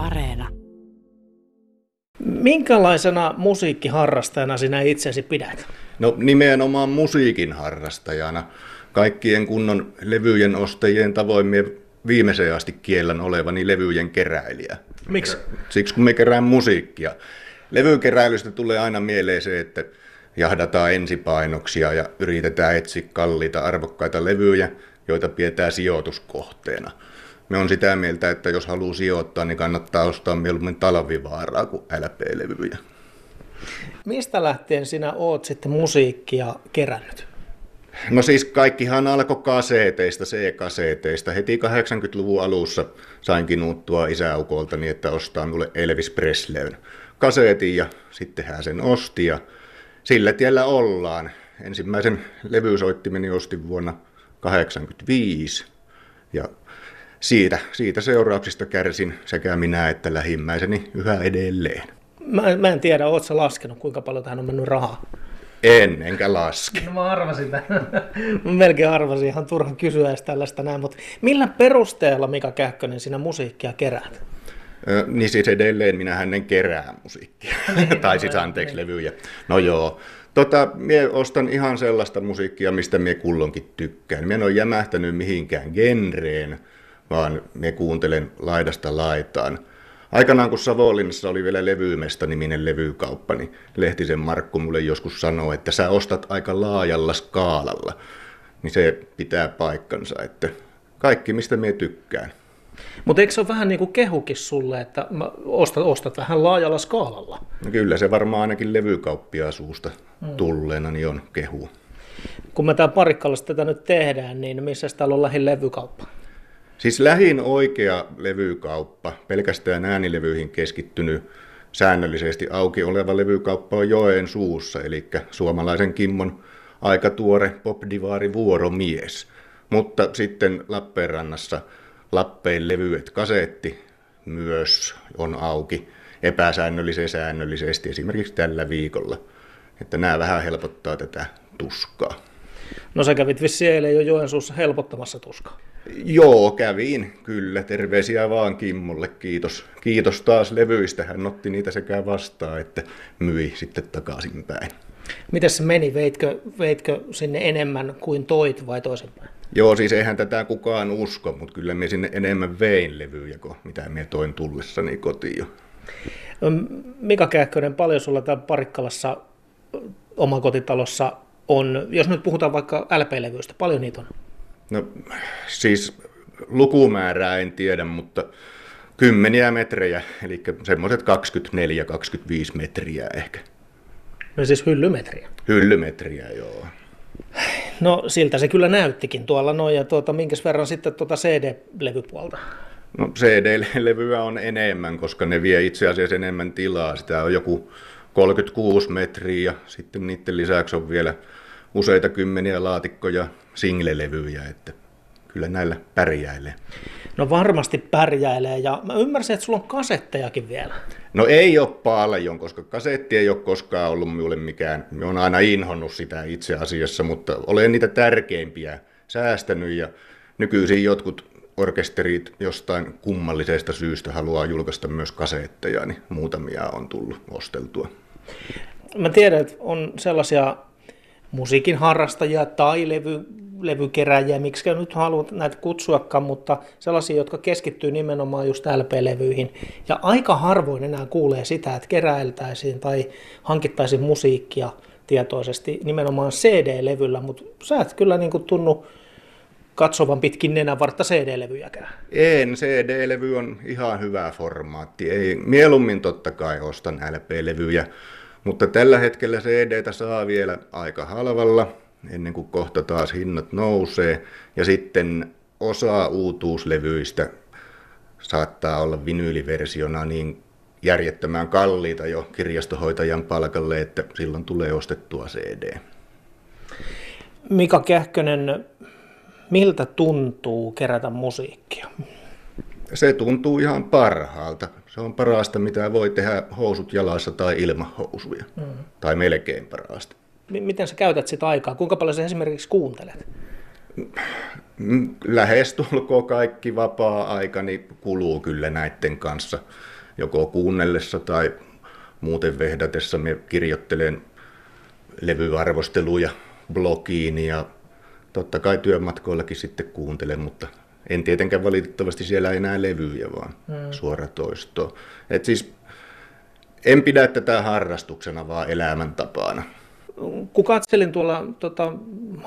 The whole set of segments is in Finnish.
Areena. Minkälaisena musiikkiharrastajana sinä itsesi pidät? No nimenomaan musiikin harrastajana. Kaikkien kunnon levyjen ostajien tavoin mie viimeiseen asti kiellän olevani levyjen keräilijä. Miksi? Siksi kun me kerään musiikkia. Levykeräilystä tulee aina mieleen se, että jahdataan ensipainoksia ja yritetään etsiä kalliita arvokkaita levyjä, joita pidetään sijoituskohteena. Me on sitä mieltä, että jos haluaa sijoittaa, niin kannattaa ostaa mieluummin talvivaaraa kuin LP-levyjä. Mistä lähtien sinä oot sitten musiikkia kerännyt? No siis kaikkihan alkoi kaseeteista, C-kaseeteista. Heti 80-luvun alussa sain kinuuttua isäukolta niin, että ostaa mulle Elvis Presleyn kaseetin ja sitten hän sen osti ja sillä tiellä ollaan. Ensimmäisen levysoittimeni ostin vuonna 1985 ja siitä, siitä seurauksista kärsin sekä minä että lähimmäiseni yhä edelleen. Mä, mä en tiedä, ootko laskenut, kuinka paljon tähän on mennyt rahaa? En, enkä laske. No mä arvasin tämän. mä melkein arvasin, ihan turha kysyä edes tällaista näin, mutta millä perusteella Mika Kähkönen sinä musiikkia keräät? Ö, niin siis edelleen minä hänen kerää musiikkia. tai siis anteeksi levyjä. No joo. Tota, mie ostan ihan sellaista musiikkia, mistä mie kullonkin tykkään. Mie en ole jämähtänyt mihinkään genreen, vaan me kuuntelen laidasta laitaan. Aikanaan kun Savonlinnassa oli vielä Levymestä-niminen levykauppa, niin Lehtisen Markku mulle joskus sanoi, että sä ostat aika laajalla skaalalla. Niin se pitää paikkansa, että kaikki mistä me tykkään. Mutta eikö se ole vähän niin kuin kehukin sulle, että mä ostat, ostat vähän laajalla skaalalla? No kyllä se varmaan ainakin levykauppia suusta hmm. tulleena niin on kehu. Kun me täällä Parikkalassa tätä nyt tehdään, niin missä täällä on lähin levykauppa? Siis lähin oikea levykauppa, pelkästään äänilevyihin keskittynyt säännöllisesti auki oleva levykauppa on Joen suussa, eli suomalaisen Kimmon aika tuore popdivaari vuoromies. Mutta sitten Lappeenrannassa Lappeen levyet kasetti myös on auki epäsäännöllisesti säännöllisesti esimerkiksi tällä viikolla. Että nämä vähän helpottaa tätä tuskaa. No sä kävit vissiin eilen jo Joensuussa helpottamassa tuskaa. Joo, kävin kyllä. Terveisiä vaan Kimmolle. Kiitos. Kiitos taas levyistä. Hän otti niitä sekä vastaan että myi sitten takaisinpäin. Miten se meni? Veitkö, veitkö sinne enemmän kuin toit vai toisinpäin? Joo, siis eihän tätä kukaan usko, mutta kyllä me sinne enemmän vein levyjä kuin mitä me toin tullessani kotiin jo. Mika Kähkönen, paljon sulla täällä Parikkalassa omakotitalossa on, jos nyt puhutaan vaikka LP-levyistä, paljon niitä on? No siis lukumäärää en tiedä, mutta kymmeniä metrejä, eli semmoiset 24-25 metriä ehkä. No siis hyllymetriä? Hyllymetriä, joo. No siltä se kyllä näyttikin tuolla noin, ja tuota, minkäs verran sitten tuota CD-levypuolta? No CD-levyä on enemmän, koska ne vie itse asiassa enemmän tilaa. Sitä on joku 36 metriä ja sitten niiden lisäksi on vielä useita kymmeniä laatikkoja single-levyjä, että kyllä näillä pärjäilee. No varmasti pärjäilee ja mä ymmärsin, että sulla on kasettejakin vielä. No ei ole paljon, koska kasetti ei ole koskaan ollut minulle mikään. Mä oon aina inhonnut sitä itse asiassa, mutta olen niitä tärkeimpiä säästänyt ja nykyisin jotkut orkesterit jostain kummallisesta syystä haluaa julkaista myös kasetteja, niin muutamia on tullut osteltua. Mä tiedän, että on sellaisia musiikin harrastajia tai levy, levykeräjiä, miksi nyt haluat näitä kutsuakaan, mutta sellaisia, jotka keskittyy nimenomaan just LP-levyihin. Ja aika harvoin enää kuulee sitä, että keräiltäisiin tai hankittaisiin musiikkia tietoisesti nimenomaan CD-levyllä, mutta sä et kyllä niin kuin tunnu katsovan pitkin nenävartta CD-levyjäkään. En, CD-levy on ihan hyvä formaatti. Ei, mieluummin totta kai ostan LP-levyjä, mutta tällä hetkellä cd saa vielä aika halvalla, ennen kuin kohta taas hinnat nousee. Ja sitten osa uutuuslevyistä saattaa olla vinyyliversiona niin järjettömään kalliita jo kirjastohoitajan palkalle, että silloin tulee ostettua CD. Mika Kähkönen, miltä tuntuu kerätä musiikkia? Se tuntuu ihan parhaalta. Se on parasta, mitä voi tehdä housut jalassa tai ilman housuja. Mm. Tai melkein parasta. M- miten sä käytät sitä aikaa? Kuinka paljon sä esimerkiksi kuuntelet? Mm, Lähestulkoon kaikki vapaa-aikani kuluu kyllä näiden kanssa, joko kuunnellessa tai muuten vehdatessa. Me kirjoittelen levyarvosteluja blogiin ja totta kai työmatkoillakin sitten kuuntelen, mutta en tietenkään valitettavasti siellä enää levyjä, vaan mm. suoratoistoa. Et siis en pidä tätä harrastuksena, vaan elämäntapana. Kun katselin tuolla tota,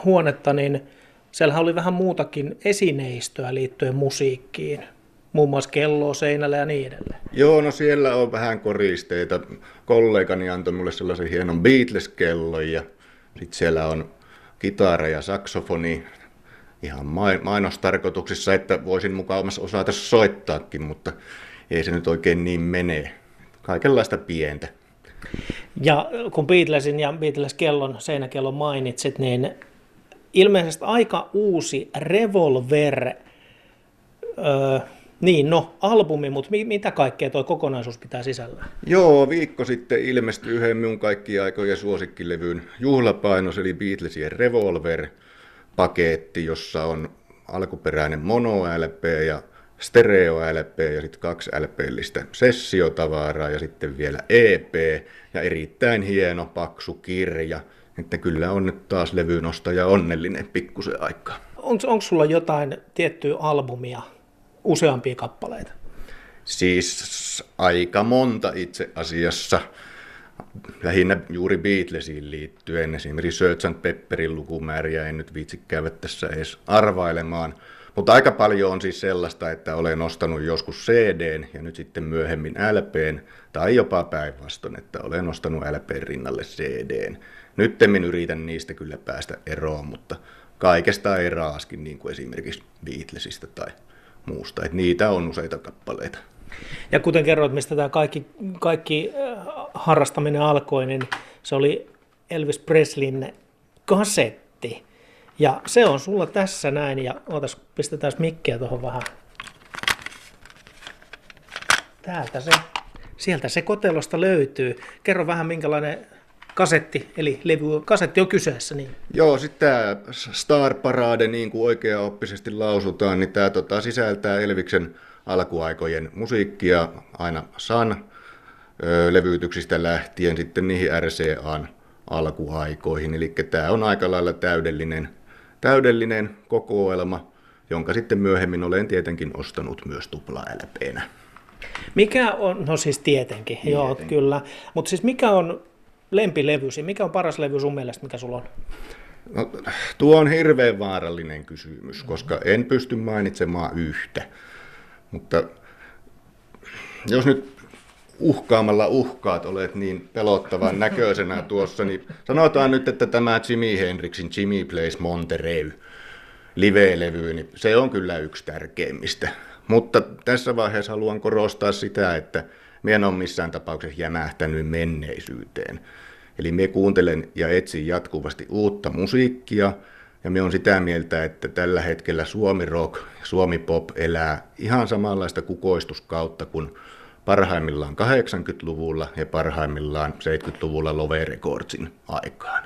huonetta, niin siellä oli vähän muutakin esineistöä liittyen musiikkiin. Muun muassa kello seinällä ja niin edelleen. Joo, no siellä on vähän koristeita. Kollegani antoi mulle sellaisen hienon Beatles-kellon ja sitten siellä on kitara ja saksofoni ihan mainostarkoituksissa, että voisin mukaan osata soittaakin, mutta ei se nyt oikein niin mene. Kaikenlaista pientä. Ja kun Beatlesin ja Beatles-kellon, seinäkellon mainitsit, niin ilmeisesti aika uusi Revolver, öö, niin no, albumi, mutta mitä kaikkea tuo kokonaisuus pitää sisällä? Joo, viikko sitten ilmestyi yhden minun kaikkien aikojen suosikkilevyn juhlapainos, eli Beatlesien Revolver-paketti, jossa on alkuperäinen mono-LP ja stereo-LP ja sitten kaksi LP-listä sessiotavaraa ja sitten vielä EP ja erittäin hieno paksu kirja. Että kyllä on nyt taas levynostaja onnellinen pikkusen aikaa. Onko sulla jotain tiettyä albumia, useampia kappaleita? Siis aika monta itse asiassa. Lähinnä juuri Beatlesiin liittyen. Esimerkiksi Search Pepperin lukumääriä en nyt viitsi käydä tässä edes arvailemaan. Mutta aika paljon on siis sellaista, että olen ostanut joskus CDn ja nyt sitten myöhemmin LPn, tai jopa päinvastoin, että olen ostanut LPn rinnalle CDn. Nyt yritän niistä kyllä päästä eroon, mutta kaikesta ei raaskin, niin kuin esimerkiksi Beatlesista tai muusta. Että niitä on useita kappaleita. Ja kuten kerroit, mistä tämä kaikki, kaikki äh, harrastaminen alkoi, niin se oli Elvis Presleyn kasetti. Ja se on sulla tässä näin, ja ootas, pistetään mikkiä tuohon vähän. Täältä se, sieltä se kotelosta löytyy. Kerro vähän minkälainen kasetti, eli levy, kasetti on kyseessä. Niin. Joo, sitten tämä Star Parade, niin kuin oikeaoppisesti lausutaan, niin tämä tota, sisältää Elviksen alkuaikojen musiikkia aina San levytyksistä lähtien sitten niihin RCAn alkuaikoihin. Eli tämä on aika lailla täydellinen, täydellinen kokoelma, jonka sitten myöhemmin olen tietenkin ostanut myös tupla LPnä. Mikä on, no siis tietenkin, tietenkin. joo kyllä, mutta siis mikä on lempilevysi? Mikä on paras levy sun mielestä, mikä sulla on? No, tuo on hirveän vaarallinen kysymys, koska en pysty mainitsemaan yhtä. Mutta jos nyt uhkaamalla uhkaat olet niin pelottavan näköisenä tuossa, niin sanotaan nyt, että tämä Jimi Hendrixin Jimmy Plays Monterey live-levy, niin se on kyllä yksi tärkeimmistä. Mutta tässä vaiheessa haluan korostaa sitä, että minä en ole missään tapauksessa jämähtänyt menneisyyteen. Eli me kuuntelen ja etsin jatkuvasti uutta musiikkia, ja me on sitä mieltä, että tällä hetkellä Suomi rock ja Suomi pop elää ihan samanlaista kukoistuskautta kuin parhaimmillaan 80-luvulla ja parhaimmillaan 70-luvulla Love Recordsin aikaan.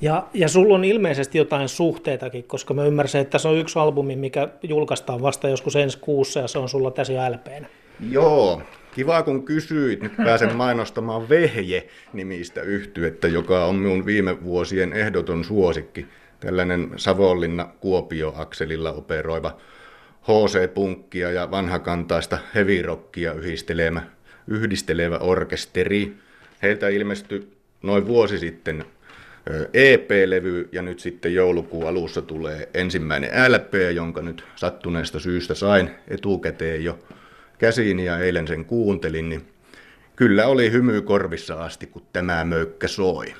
Ja, ja sulla on ilmeisesti jotain suhteitakin, koska mä ymmärsin, että se on yksi albumi, mikä julkaistaan vasta joskus ensi kuussa ja se on sulla tässä jo LPnä. Joo, Kiva kun kysyit, nyt pääsen mainostamaan Vehje-nimistä yhtyettä, joka on minun viime vuosien ehdoton suosikki. Tällainen Savonlinna-Kuopio-akselilla operoiva HC-punkkia ja vanhakantaista heavy-rockia yhdistelevä, yhdistelevä orkesteri. Heiltä ilmestyi noin vuosi sitten EP-levy ja nyt sitten joulukuun alussa tulee ensimmäinen LP, jonka nyt sattuneesta syystä sain etukäteen jo käsiin ja eilen sen kuuntelin, niin kyllä oli hymy korvissa asti, kun tämä möykkä soi.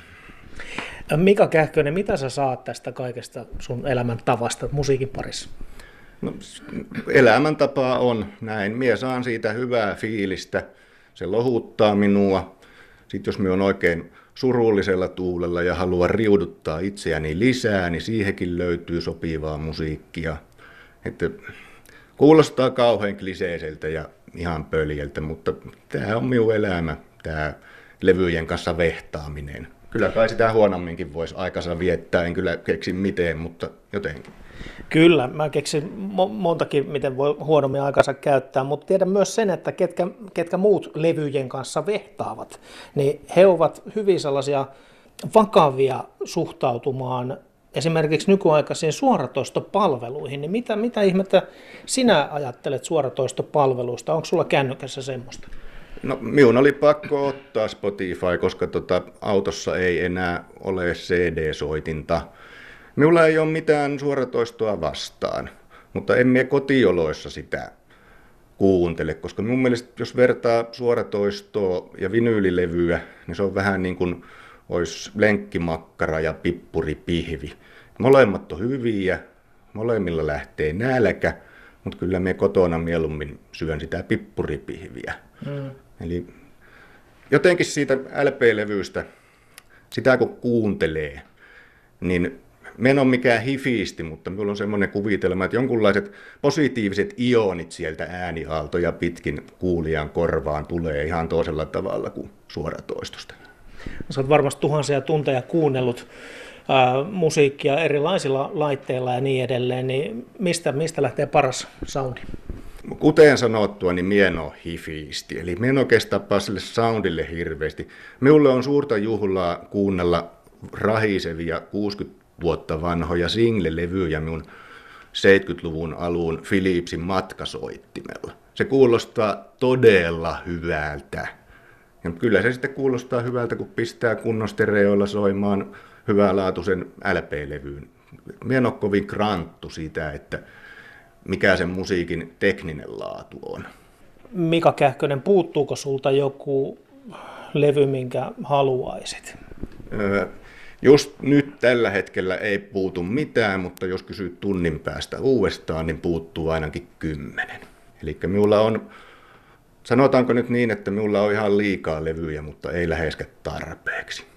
Mika Kähkönen, mitä sä saat tästä kaikesta sun elämäntavasta musiikin parissa? No, elämäntapaa on näin. Mie saan siitä hyvää fiilistä. Se lohuttaa minua. Sitten jos me on oikein surullisella tuulella ja haluan riuduttaa itseäni lisää, niin siihenkin löytyy sopivaa musiikkia. Että Kuulostaa kauhean kliseiseltä ja ihan pöljältä, mutta tämä on minun elämä, tämä levyjen kanssa vehtaaminen. Kyllä kai sitä huonomminkin voisi aikansa viettää, en kyllä keksi miten, mutta jotenkin. Kyllä, mä keksin mo- montakin, miten voi huonommin aikansa käyttää, mutta tiedän myös sen, että ketkä, ketkä muut levyjen kanssa vehtaavat, niin he ovat hyvin sellaisia vakavia suhtautumaan esimerkiksi nykyaikaisiin suoratoistopalveluihin, niin mitä, mitä ihmettä sinä ajattelet suoratoistopalveluista? Onko sulla kännykässä semmoista? No minun oli pakko ottaa Spotify, koska tota, autossa ei enää ole CD-soitinta. Minulla ei ole mitään suoratoistoa vastaan, mutta emme kotioloissa sitä kuuntele, koska mun mielestä jos vertaa suoratoistoa ja vinyylilevyä, niin se on vähän niin kuin olisi lenkkimakkara ja pippuripihvi. Molemmat on hyviä, molemmilla lähtee nälkä, mutta kyllä me kotona mieluummin syön sitä pippuripihviä. Mm. Eli jotenkin siitä LP-levystä, sitä kun kuuntelee, niin me en ole mikään hifiisti, mutta minulla on semmoinen kuvitelma, että jonkunlaiset positiiviset ionit sieltä ääniaaltoja pitkin kuulijan korvaan tulee ihan toisella tavalla kuin suoratoistosta. Sä oot varmasti tuhansia tunteja kuunnellut ää, musiikkia erilaisilla laitteilla ja niin edelleen, niin mistä, mistä lähtee paras soundi? Kuten sanottua, niin mien on hifiisti, eli mien oikeastaan sille soundille hirveästi. Minulle on suurta juhlaa kuunnella rahisevia 60 vuotta vanhoja single-levyjä minun 70-luvun alun Philipsin matkasoittimella. Se kuulostaa todella hyvältä. Ja kyllä se sitten kuulostaa hyvältä, kun pistää kunnostereoilla soimaan hyvänlaatuisen LP-levyyn. Minä en ole kovin kranttu sitä, että mikä sen musiikin tekninen laatu on. Mika Kähkönen, puuttuuko sulta joku levy, minkä haluaisit? Öö, just nyt tällä hetkellä ei puutu mitään, mutta jos kysyt tunnin päästä uudestaan, niin puuttuu ainakin kymmenen. Eli minulla on, sanotaanko nyt niin, että minulla on ihan liikaa levyjä, mutta ei läheskään tarpeeksi.